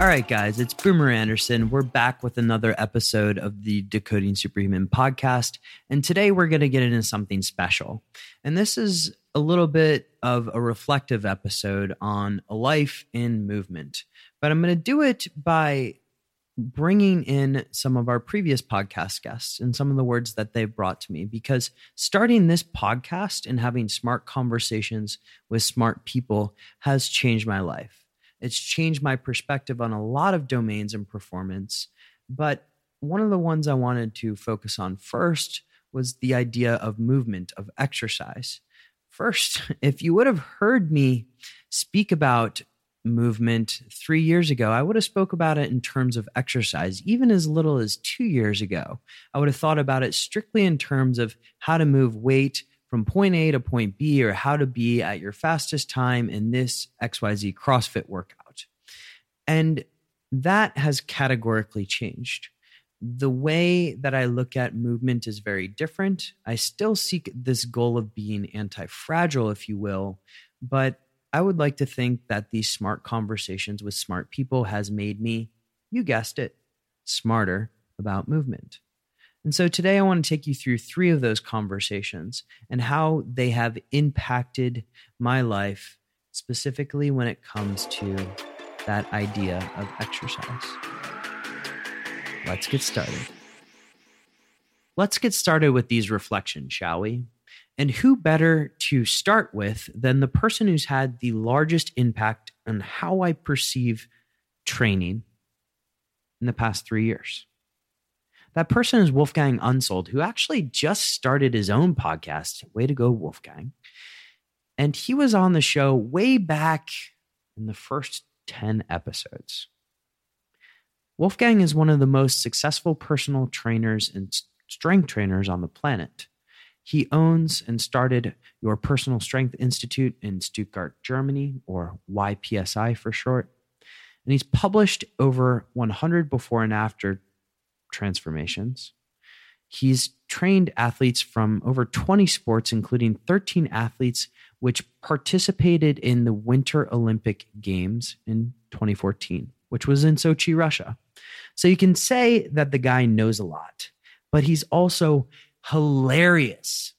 All right, guys, it's Boomer Anderson. We're back with another episode of the Decoding Superhuman podcast. And today we're going to get into something special. And this is a little bit of a reflective episode on a life in movement. But I'm going to do it by bringing in some of our previous podcast guests and some of the words that they've brought to me because starting this podcast and having smart conversations with smart people has changed my life. It's changed my perspective on a lot of domains and performance. But one of the ones I wanted to focus on first was the idea of movement, of exercise. First, if you would have heard me speak about movement three years ago, I would have spoke about it in terms of exercise. Even as little as two years ago, I would have thought about it strictly in terms of how to move weight from point A to point B or how to be at your fastest time in this XYZ CrossFit workout. And that has categorically changed. The way that I look at movement is very different. I still seek this goal of being anti fragile, if you will, but I would like to think that these smart conversations with smart people has made me, you guessed it, smarter about movement. And so today I want to take you through three of those conversations and how they have impacted my life, specifically when it comes to that idea of exercise. Let's get started. Let's get started with these reflections, shall we? And who better to start with than the person who's had the largest impact on how I perceive training in the past three years? That person is Wolfgang Unsold, who actually just started his own podcast. Way to go, Wolfgang. And he was on the show way back in the first 10 episodes. Wolfgang is one of the most successful personal trainers and strength trainers on the planet. He owns and started your Personal Strength Institute in Stuttgart, Germany, or YPSI for short. And he's published over 100 before and after transformations. He's trained athletes from over 20 sports, including 13 athletes which participated in the Winter Olympic Games in 2014, which was in Sochi, Russia. So you can say that the guy knows a lot, but he's also hilarious.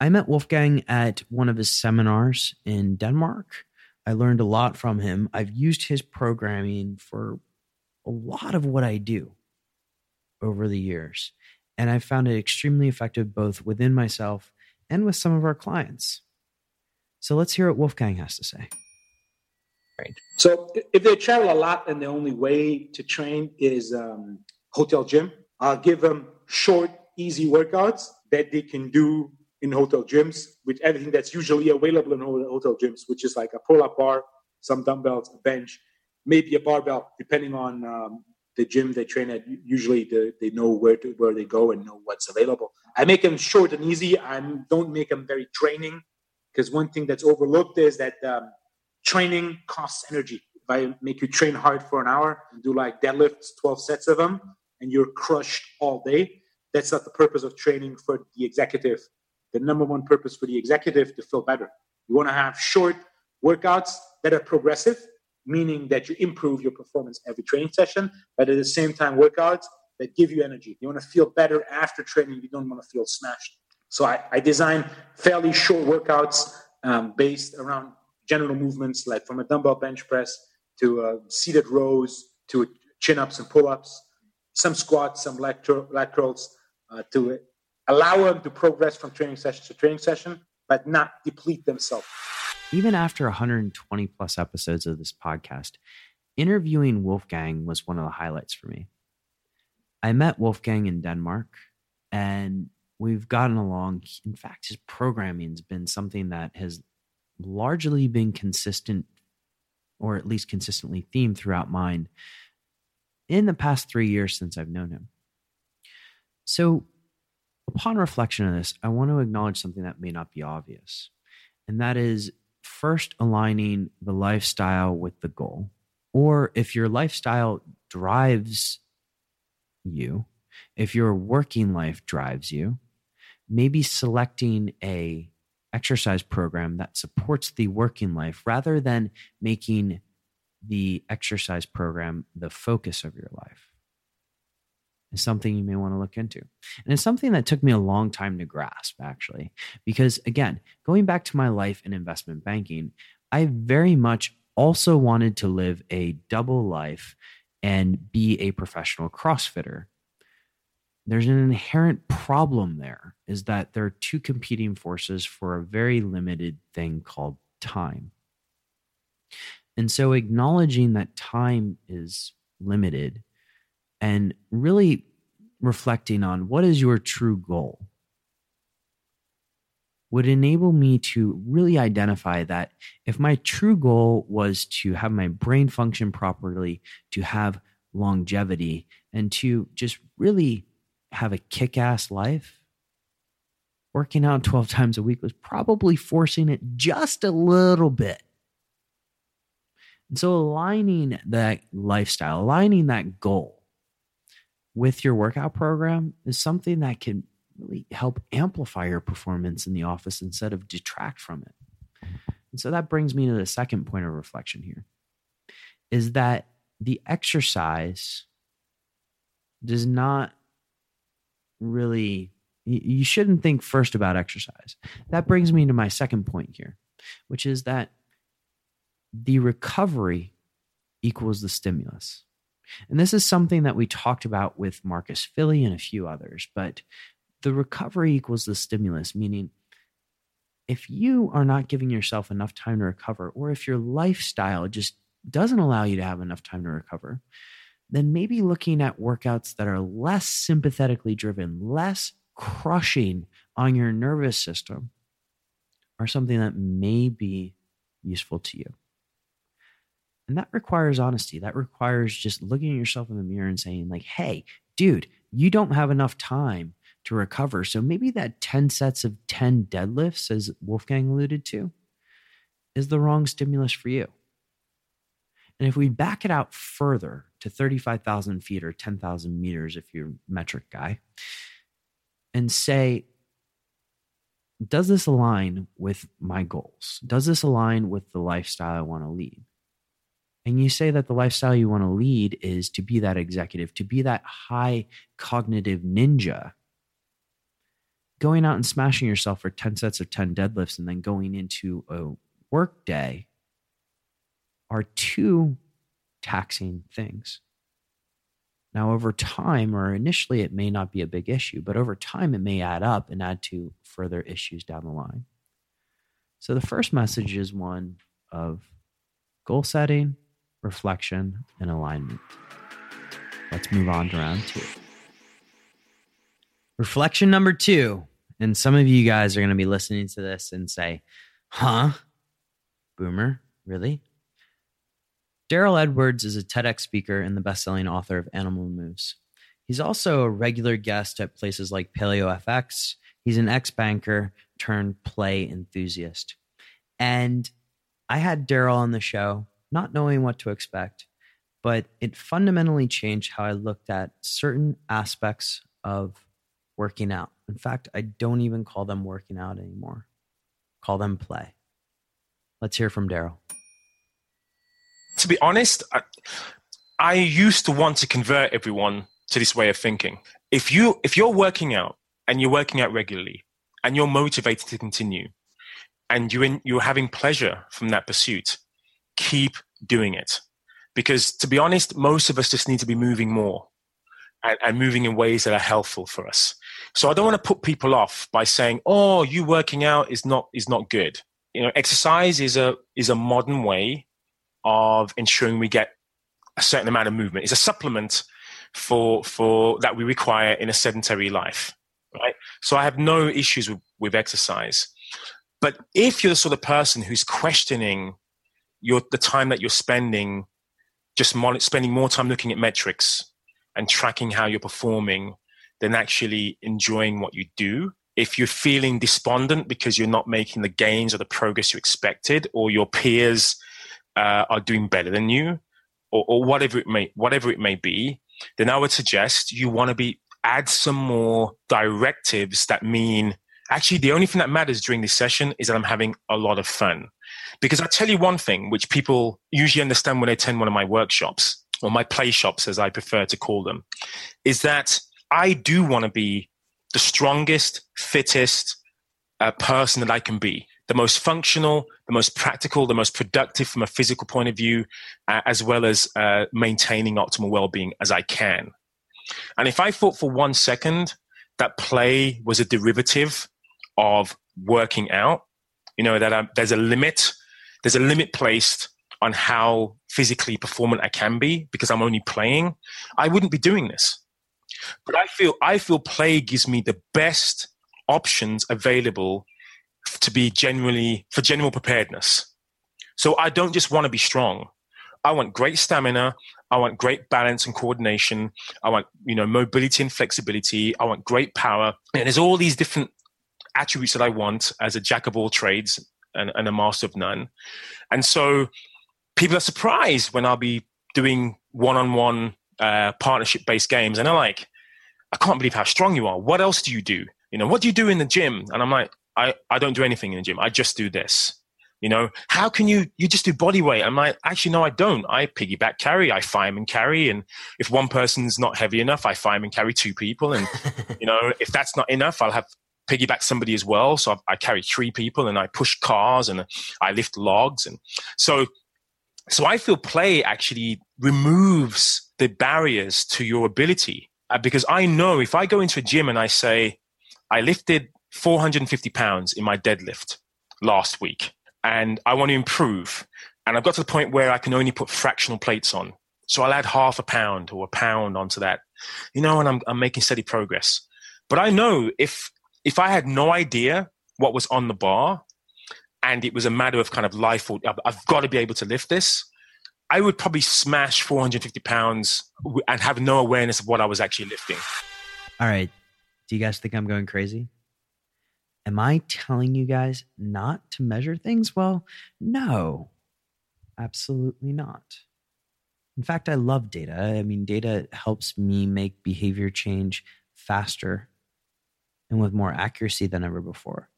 I met Wolfgang at one of his seminars in Denmark. I learned a lot from him. I've used his programming for a lot of what I do over the years. And I've found it extremely effective both within myself and with some of our clients. So let's hear what Wolfgang has to say. Right. So if they travel a lot and the only way to train is um, hotel gym, I'll give them short, easy workouts that they can do in hotel gyms with everything that's usually available in hotel gyms, which is like a pull-up bar, some dumbbells, a bench, maybe a barbell, depending on um, the gym they train at usually the, they know where to where they go and know what's available. I make them short and easy. I don't make them very draining because one thing that's overlooked is that um, training costs energy. If i make you train hard for an hour and do like deadlifts 12 sets of them and you're crushed all day that's not the purpose of training for the executive. The number one purpose for the executive to feel better. You want to have short workouts that are progressive meaning that you improve your performance every training session, but at the same time, workouts that give you energy. You want to feel better after training, you don't want to feel smashed. So I, I design fairly short workouts um, based around general movements, like from a dumbbell bench press to seated rows to chin ups and pull ups, some squats, some laterals, uh, to allow them to progress from training session to training session, but not deplete themselves even after 120 plus episodes of this podcast, interviewing Wolfgang was one of the highlights for me. I met Wolfgang in Denmark and we've gotten along. In fact, his programming has been something that has largely been consistent or at least consistently themed throughout mine in the past three years since I've known him. So, upon reflection on this, I want to acknowledge something that may not be obvious, and that is first aligning the lifestyle with the goal. Or if your lifestyle drives you, if your working life drives you, maybe selecting a exercise program that supports the working life rather than making the exercise program the focus of your life is something you may want to look into. And it's something that took me a long time to grasp, actually, because again, going back to my life in investment banking, I very much also wanted to live a double life and be a professional CrossFitter. There's an inherent problem there is that there are two competing forces for a very limited thing called time. And so acknowledging that time is limited and really reflecting on what is your true goal would enable me to really identify that if my true goal was to have my brain function properly, to have longevity, and to just really have a kick ass life, working out 12 times a week was probably forcing it just a little bit. And so aligning that lifestyle, aligning that goal with your workout program is something that can really help amplify your performance in the office instead of detract from it. And so that brings me to the second point of reflection here is that the exercise does not really you shouldn't think first about exercise. That brings me to my second point here, which is that the recovery equals the stimulus. And this is something that we talked about with Marcus Filly and a few others, but the recovery equals the stimulus, meaning if you are not giving yourself enough time to recover, or if your lifestyle just doesn't allow you to have enough time to recover, then maybe looking at workouts that are less sympathetically driven, less crushing on your nervous system are something that may be useful to you. And that requires honesty. That requires just looking at yourself in the mirror and saying, like, hey, dude, you don't have enough time to recover. So maybe that 10 sets of 10 deadlifts, as Wolfgang alluded to, is the wrong stimulus for you. And if we back it out further to 35,000 feet or 10,000 meters, if you're metric guy, and say, does this align with my goals? Does this align with the lifestyle I want to lead? And you say that the lifestyle you want to lead is to be that executive, to be that high cognitive ninja. Going out and smashing yourself for 10 sets of 10 deadlifts and then going into a work day are two taxing things. Now, over time, or initially, it may not be a big issue, but over time, it may add up and add to further issues down the line. So, the first message is one of goal setting, reflection, and alignment. Let's move on to round two. Reflection number two. And some of you guys are going to be listening to this and say, huh? Boomer, really? Darryl Edwards is a TEDx speaker and the best-selling author of Animal Moves. He's also a regular guest at places like Paleo FX. He's an ex-banker turned play enthusiast. And I had Darryl on the show, not knowing what to expect, but it fundamentally changed how I looked at certain aspects of working out. In fact, I don't even call them working out anymore. Call them play. Let's hear from Darryl to be honest, I, I used to want to convert everyone to this way of thinking. If you if you're working out and you're working out regularly and you're motivated to continue and you're in, you're having pleasure from that pursuit, keep doing it. Because to be honest, most of us just need to be moving more and, and moving in ways that are helpful for us. So I don't want to put people off by saying, "Oh, you working out is not is not good." You know, exercise is a is a modern way of ensuring we get a certain amount of movement. It's a supplement for for that we require in a sedentary life, right? So I have no issues with, with exercise. But if you're the sort of person who's questioning your the time that you're spending, just mon- spending more time looking at metrics and tracking how you're performing than actually enjoying what you do, if you're feeling despondent because you're not making the gains or the progress you expected, or your peers uh, are doing better than you, or, or whatever it may whatever it may be, then I would suggest you want to be add some more directives that mean Actually, the only thing that matters during this session is that I'm having a lot of fun. Because I tell you one thing, which people usually understand when they attend one of my workshops or my play shops, as I prefer to call them, is that I do want to be the strongest, fittest uh, person that I can be the most functional, the most practical, the most productive from a physical point of view, uh, as well as uh, maintaining optimal well being as I can. And if I thought for one second that play was a derivative of working out, you know, that I'm, there's a limit, there's a limit placed on how physically performant I can be because I'm only playing, I wouldn't be doing this. But I feel I feel play gives me the best options available to be genuinely for general preparedness. So I don't just want to be strong. I want great stamina. I want great balance and coordination. I want, you know, mobility and flexibility. I want great power. And there's all these different attributes that I want as a jack of all trades and, and a master of none. And so people are surprised when I'll be doing one-on-one uh, partnership-based games, and they're like, "I can't believe how strong you are. What else do you do? You know, what do you do in the gym?" And I'm like, I, I don't do anything in the gym. I just do this. You know, how can you, you just do body weight? I'm like, actually, no, I don't. I piggyback carry, I fireman carry. And if one person's not heavy enough, I fireman carry two people. And, you know, if that's not enough, I'll have piggyback somebody as well. So I, I carry three people and I push cars and I lift logs. And so, so I feel play actually removes the barriers to your ability uh, because I know if I go into a gym and I say, I lifted 450 pounds in my deadlift last week and I want to improve. And I've got to the point where I can only put fractional plates on. So I'll add half a pound or a pound onto that, you know, and I'm, I'm making steady progress. But I know if, if I had no idea what was on the bar and it was a matter of kind of life or I've got to be able to lift this, I would probably smash 450 pounds and have no awareness of what I was actually lifting. All right. Do you guys think I'm going crazy? Am I telling you guys not to measure things? Well, no, absolutely not. In fact, I love data. I mean, data helps me make behavior change faster and with more accuracy than ever before.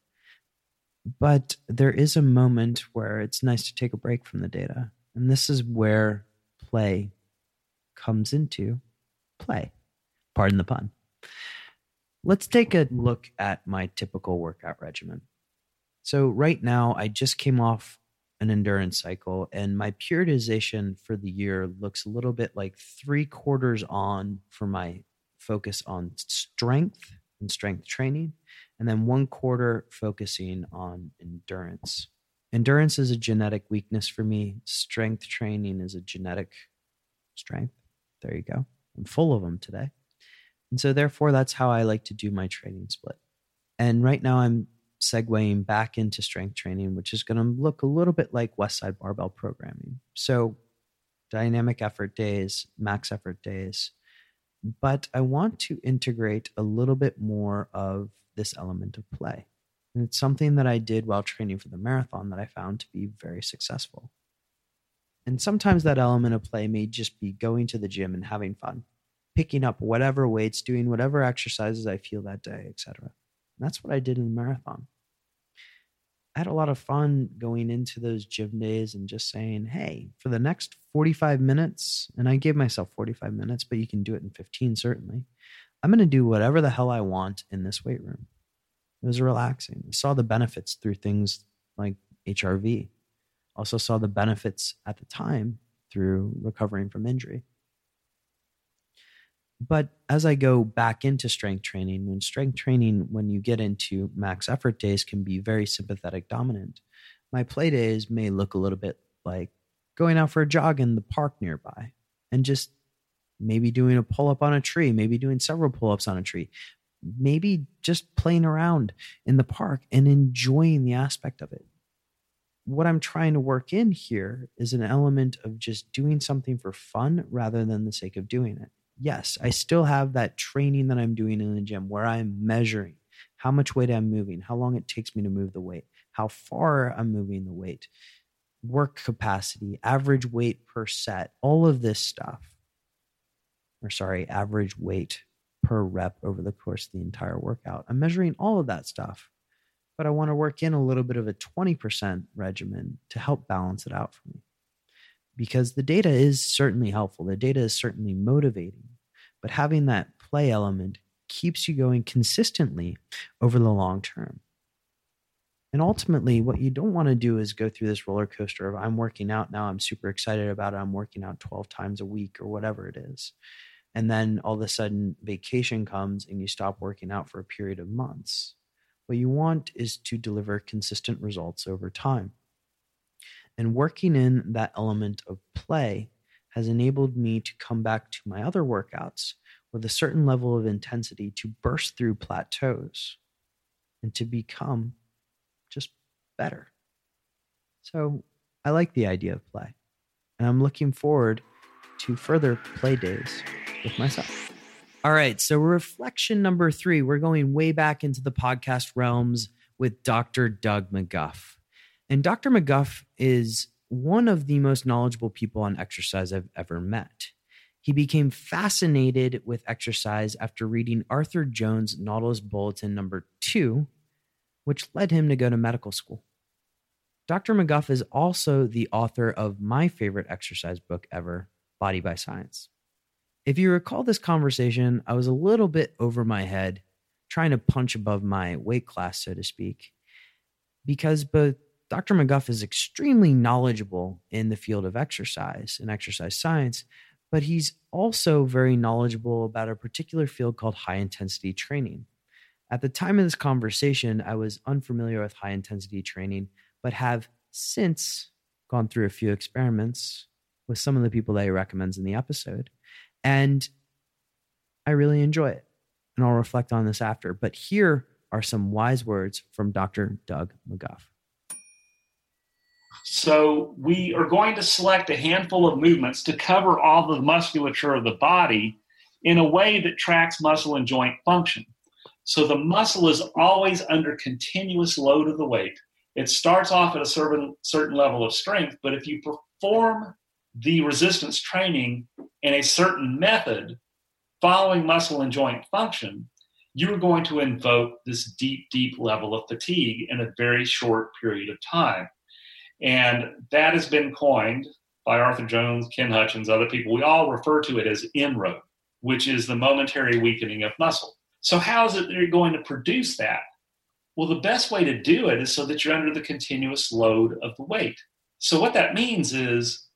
But there is a moment where it's nice to take a break from the data. And this is where play comes into play. Pardon the pun. Let's take a look at my typical workout regimen. So, right now, I just came off an endurance cycle, and my periodization for the year looks a little bit like three quarters on for my focus on strength and strength training, and then one quarter focusing on endurance. Endurance is a genetic weakness for me, strength training is a genetic strength. There you go. I'm full of them today. And so, therefore, that's how I like to do my training split. And right now, I'm segueing back into strength training, which is going to look a little bit like Westside Barbell programming. So, dynamic effort days, max effort days. But I want to integrate a little bit more of this element of play. And it's something that I did while training for the marathon that I found to be very successful. And sometimes that element of play may just be going to the gym and having fun picking up whatever weights, doing whatever exercises I feel that day, etc. That's what I did in the marathon. I had a lot of fun going into those gym days and just saying, hey, for the next 45 minutes, and I gave myself 45 minutes, but you can do it in 15 certainly. I'm going to do whatever the hell I want in this weight room. It was relaxing. I saw the benefits through things like HRV. Also saw the benefits at the time through recovering from injury. But as I go back into strength training, when strength training, when you get into max effort days, can be very sympathetic dominant, my play days may look a little bit like going out for a jog in the park nearby and just maybe doing a pull up on a tree, maybe doing several pull ups on a tree, maybe just playing around in the park and enjoying the aspect of it. What I'm trying to work in here is an element of just doing something for fun rather than the sake of doing it yes, I still have that training that I'm doing in the gym where I'm measuring how much weight I'm moving, how long it takes me to move the weight, how far I'm moving the weight, work capacity, average weight per set, all of this stuff. Or, sorry, average weight per rep over the course of the entire workout. I'm measuring all of that stuff. but I want to work in a little bit of a 20% regimen to help balance it out for me. Because the data is certainly helpful, the data is certainly motivating, but having that play element keeps you going consistently over the long term. And ultimately, what you don't want to do is go through this roller coaster of I'm working out now, I'm super excited about it, I'm working out 12 times a week or whatever it is. And then all of a sudden, vacation comes and you stop working out for a period of months. What you want is to deliver consistent results over time. And working in that element of play has enabled me to come back to my other workouts with a certain level of intensity to burst through plateaus and to become just better. So I like the idea of play, and I'm looking forward to further play days with myself. All right, so reflection number three, we're going way back into the podcast realms with Dr. Doug McGuff. And Dr. McGuff is one of the most knowledgeable people on exercise I've ever met. He became fascinated with exercise after reading Arthur Jones' Nautilus Bulletin number two, which led him to go to medical school. Dr. McGuff is also the author of my favorite exercise book ever, Body by Science. If you recall this conversation, I was a little bit over my head, trying to punch above my weight class, so to speak, because both Dr. McGuff is extremely knowledgeable in the field of exercise and exercise science, but he's also very knowledgeable about a particular field called high intensity training. At the time of this conversation, I was unfamiliar with high intensity training, but have since gone through a few experiments with some of the people that he recommends in the episode. And I really enjoy it. And I'll reflect on this after. But here are some wise words from Dr. Doug McGuff. So we are going to select a handful of movements to cover all the musculature of the body in a way that tracks muscle and joint function. So the muscle is always under continuous load of the weight. It starts off at a certain, certain level of strength, but if you perform the resistance training in a certain method following muscle and joint function, you're going to invoke this deep, deep level of fatigue in a very short period of time. And that has been coined by Arthur Jones, Ken Hutchins, other people. We all refer to it as inroad, which is the momentary weakening of muscle. So, how is it that you're going to produce that? Well, the best way to do it is so that you're under the continuous load of the weight. So, what that means is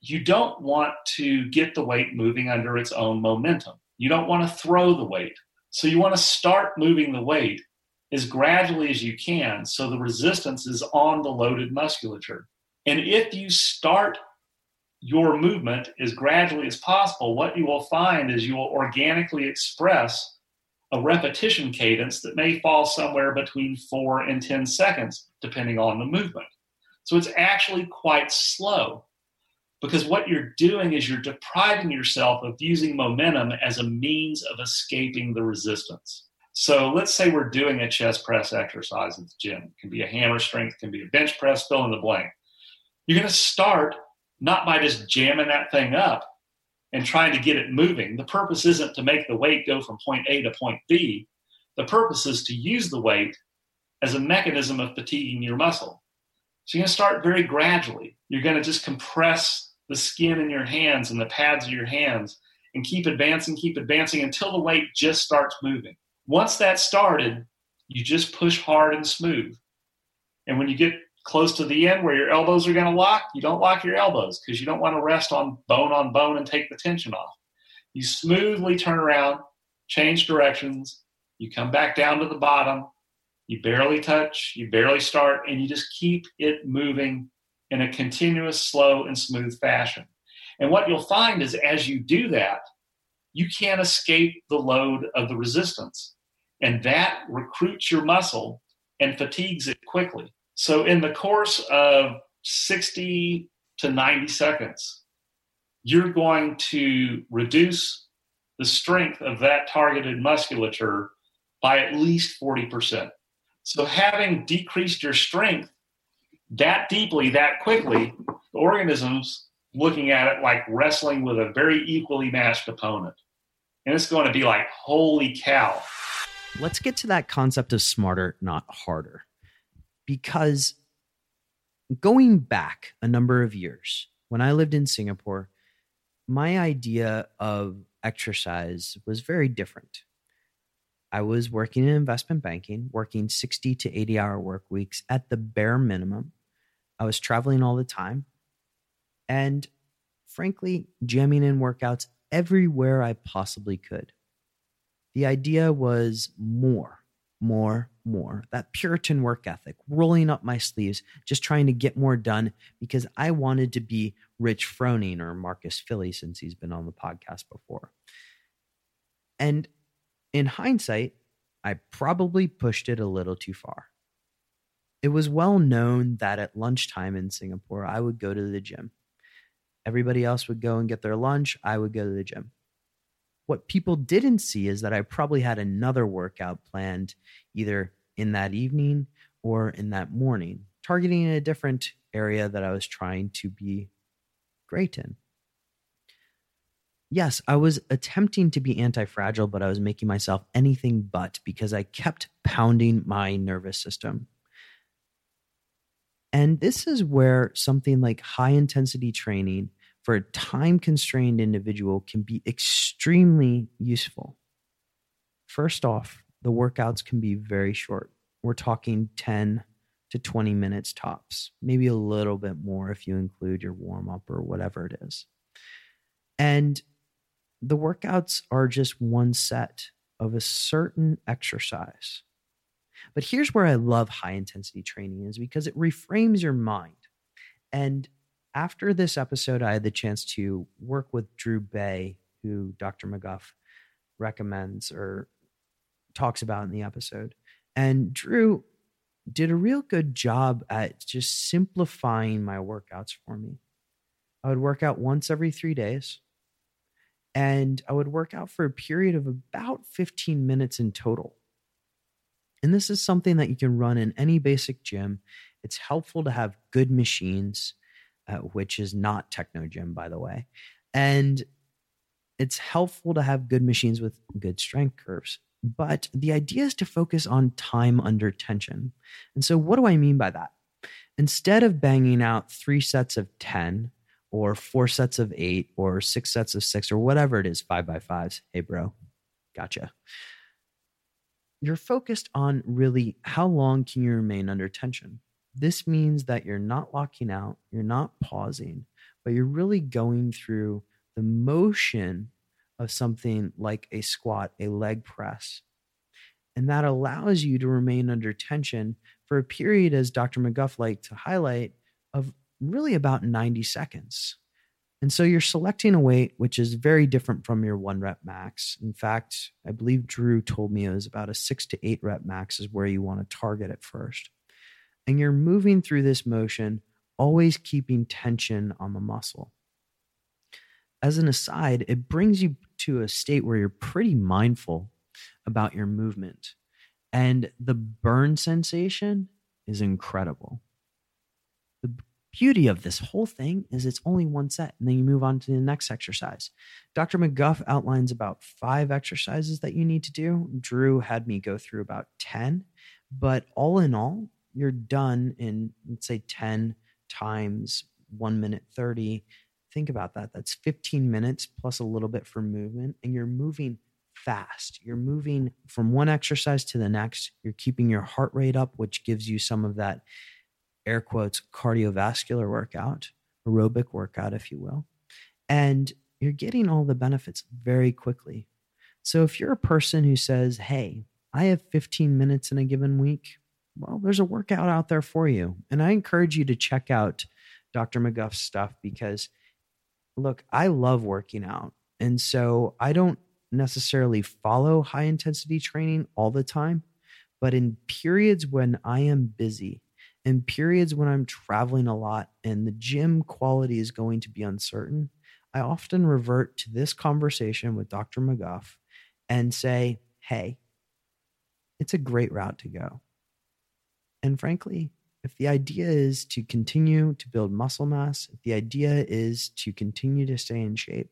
you don't want to get the weight moving under its own momentum. You don't want to throw the weight. So, you want to start moving the weight as gradually as you can so the resistance is on the loaded musculature. And if you start your movement as gradually as possible, what you will find is you will organically express a repetition cadence that may fall somewhere between four and 10 seconds, depending on the movement. So it's actually quite slow because what you're doing is you're depriving yourself of using momentum as a means of escaping the resistance. So let's say we're doing a chest press exercise at the gym. It can be a hammer strength, can be a bench press, fill in the blank. You're going to start not by just jamming that thing up and trying to get it moving. The purpose isn't to make the weight go from point A to point B. The purpose is to use the weight as a mechanism of fatiguing your muscle. So you're going to start very gradually. You're going to just compress the skin in your hands and the pads of your hands and keep advancing, keep advancing until the weight just starts moving. Once that's started, you just push hard and smooth. And when you get close to the end where your elbows are going to lock, you don't lock your elbows because you don't want to rest on bone on bone and take the tension off. You smoothly turn around, change directions, you come back down to the bottom, you barely touch, you barely start, and you just keep it moving in a continuous, slow, and smooth fashion. And what you'll find is as you do that, you can't escape the load of the resistance. And that recruits your muscle and fatigues it quickly. So, in the course of 60 to 90 seconds, you're going to reduce the strength of that targeted musculature by at least 40%. So, having decreased your strength that deeply, that quickly, the organism's looking at it like wrestling with a very equally matched opponent. And it's going to be like, holy cow, Let's get to that concept of smarter, not harder. because going back a number of years, when I lived in Singapore, my idea of exercise was very different. I was working in investment banking, working 60 to 80 hour work weeks at the bare minimum. I was traveling all the time. And frankly, jamming in workouts everywhere I possibly could. The idea was more, more, more. That Puritan work ethic, rolling up my sleeves, just trying to get more done because I wanted to be Rich Froning or Marcus Filly since he's been on the podcast before. And in hindsight, I probably pushed it a little too far. It was well known that at lunchtime in Singapore, I would go to the gym. Everybody else would go and get their lunch. I would go to the gym. What people didn't see is that I probably had another workout planned either in that evening or in that morning, targeting a different area that I was trying to be great in yes, I was attempting to be anti fragile, but I was making myself anything but because I kept pounding my nervous system. And this is where something like high intensity training for a time constrained individual can be extremely useful. First off, the workouts can be very short. We're talking 10 to 20 minutes tops, maybe a little bit more if you include your warm up or whatever it is. And the workouts are just one set of a certain exercise. But here's where I love high intensity training is because it reframes your mind. And after this episode, I had the chance to work with Drew Baye, who Dr. McGuff recommends or talks about in the episode. And Drew did a real good job at just simplifying my workouts for me. I would work out once every three days and I would work out for a period of about 15 minutes in total. And this is something that you can run in any basic gym. It's helpful to have good machines, uh, which is not Technogym, by the way. And it's helpful to have good machines with good strength curves. But the idea is to focus on time under tension. And so, what do I mean by that? Instead of banging out three sets of 10 or four sets of eight or six sets of six or whatever it is, five by fives. Hey, bro, gotcha. You're focused on really how long can you remain under tension. This means that you're not locking out, you're not pausing, but you're really going through the motion of something like a squat, a leg press. And that allows you to remain under tension for a period, as Dr. McGuff liked to highlight, of really about 90 seconds. And so you're selecting a weight which is very different from your one rep max. In fact, I believe Drew told me it was about a six to eight rep max is where you want to target at first. And you're moving through this motion, always keeping tension on the muscle. As an aside, it brings you to a state where you're pretty mindful about your movement. And the burn sensation is incredible. The beauty of this whole thing is it's only one set and then you move on to the next exercise. Dr. McGuff outlines about five exercises that you need to do. Drew had me go through about 10, but all in all, you're done in, let's say, 10 times one minute 30. Think about that. That's 15 minutes plus a little bit for movement, and you're moving fast. You're moving from one exercise to the next. You're keeping your heart rate up, which gives you some of that air quotes cardiovascular workout, aerobic workout, if you will. And you're getting all the benefits very quickly. So if you're a person who says, hey, I have 15 minutes in a given week, well, there's a workout out there for you. And I encourage you to check out Dr. McGuff's stuff because, look, I love working out. And so I don't necessarily follow high intensity training all the time, but in periods when I am busy, in periods when I'm traveling a lot and the gym quality is going to be uncertain, I often revert to this conversation with Dr. McGuff and say, hey, it's a great route to go. And frankly, if the idea is to continue to build muscle mass, if the idea is to continue to stay in shape,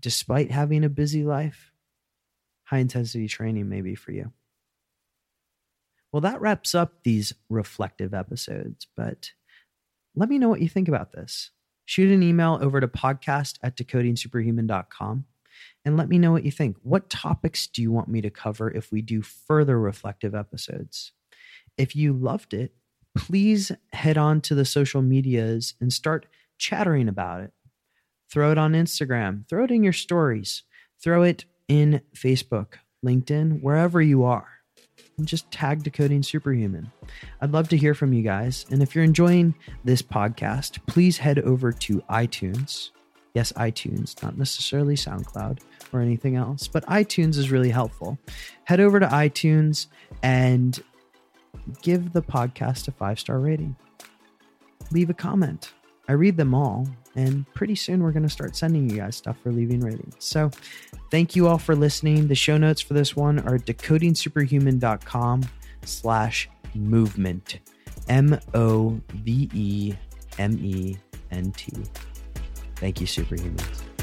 despite having a busy life, high intensity training may be for you. Well, that wraps up these reflective episodes, but let me know what you think about this. Shoot an email over to podcast at decodingsuperhuman.com and let me know what you think. What topics do you want me to cover if we do further reflective episodes? If you loved it, please head on to the social medias and start chattering about it. Throw it on Instagram, throw it in your stories, throw it in Facebook, LinkedIn, wherever you are. And just tag Decoding Superhuman. I'd love to hear from you guys. And if you're enjoying this podcast, please head over to iTunes. Yes, iTunes, not necessarily SoundCloud or anything else, but iTunes is really helpful. Head over to iTunes and give the podcast a five star rating. Leave a comment. I read them all, and pretty soon we're going to start sending you guys stuff for leaving ratings. So thank you all for listening. The show notes for this one are decodingsuperhuman.com slash movement. M O V E M E N T. Thank you, superhumans.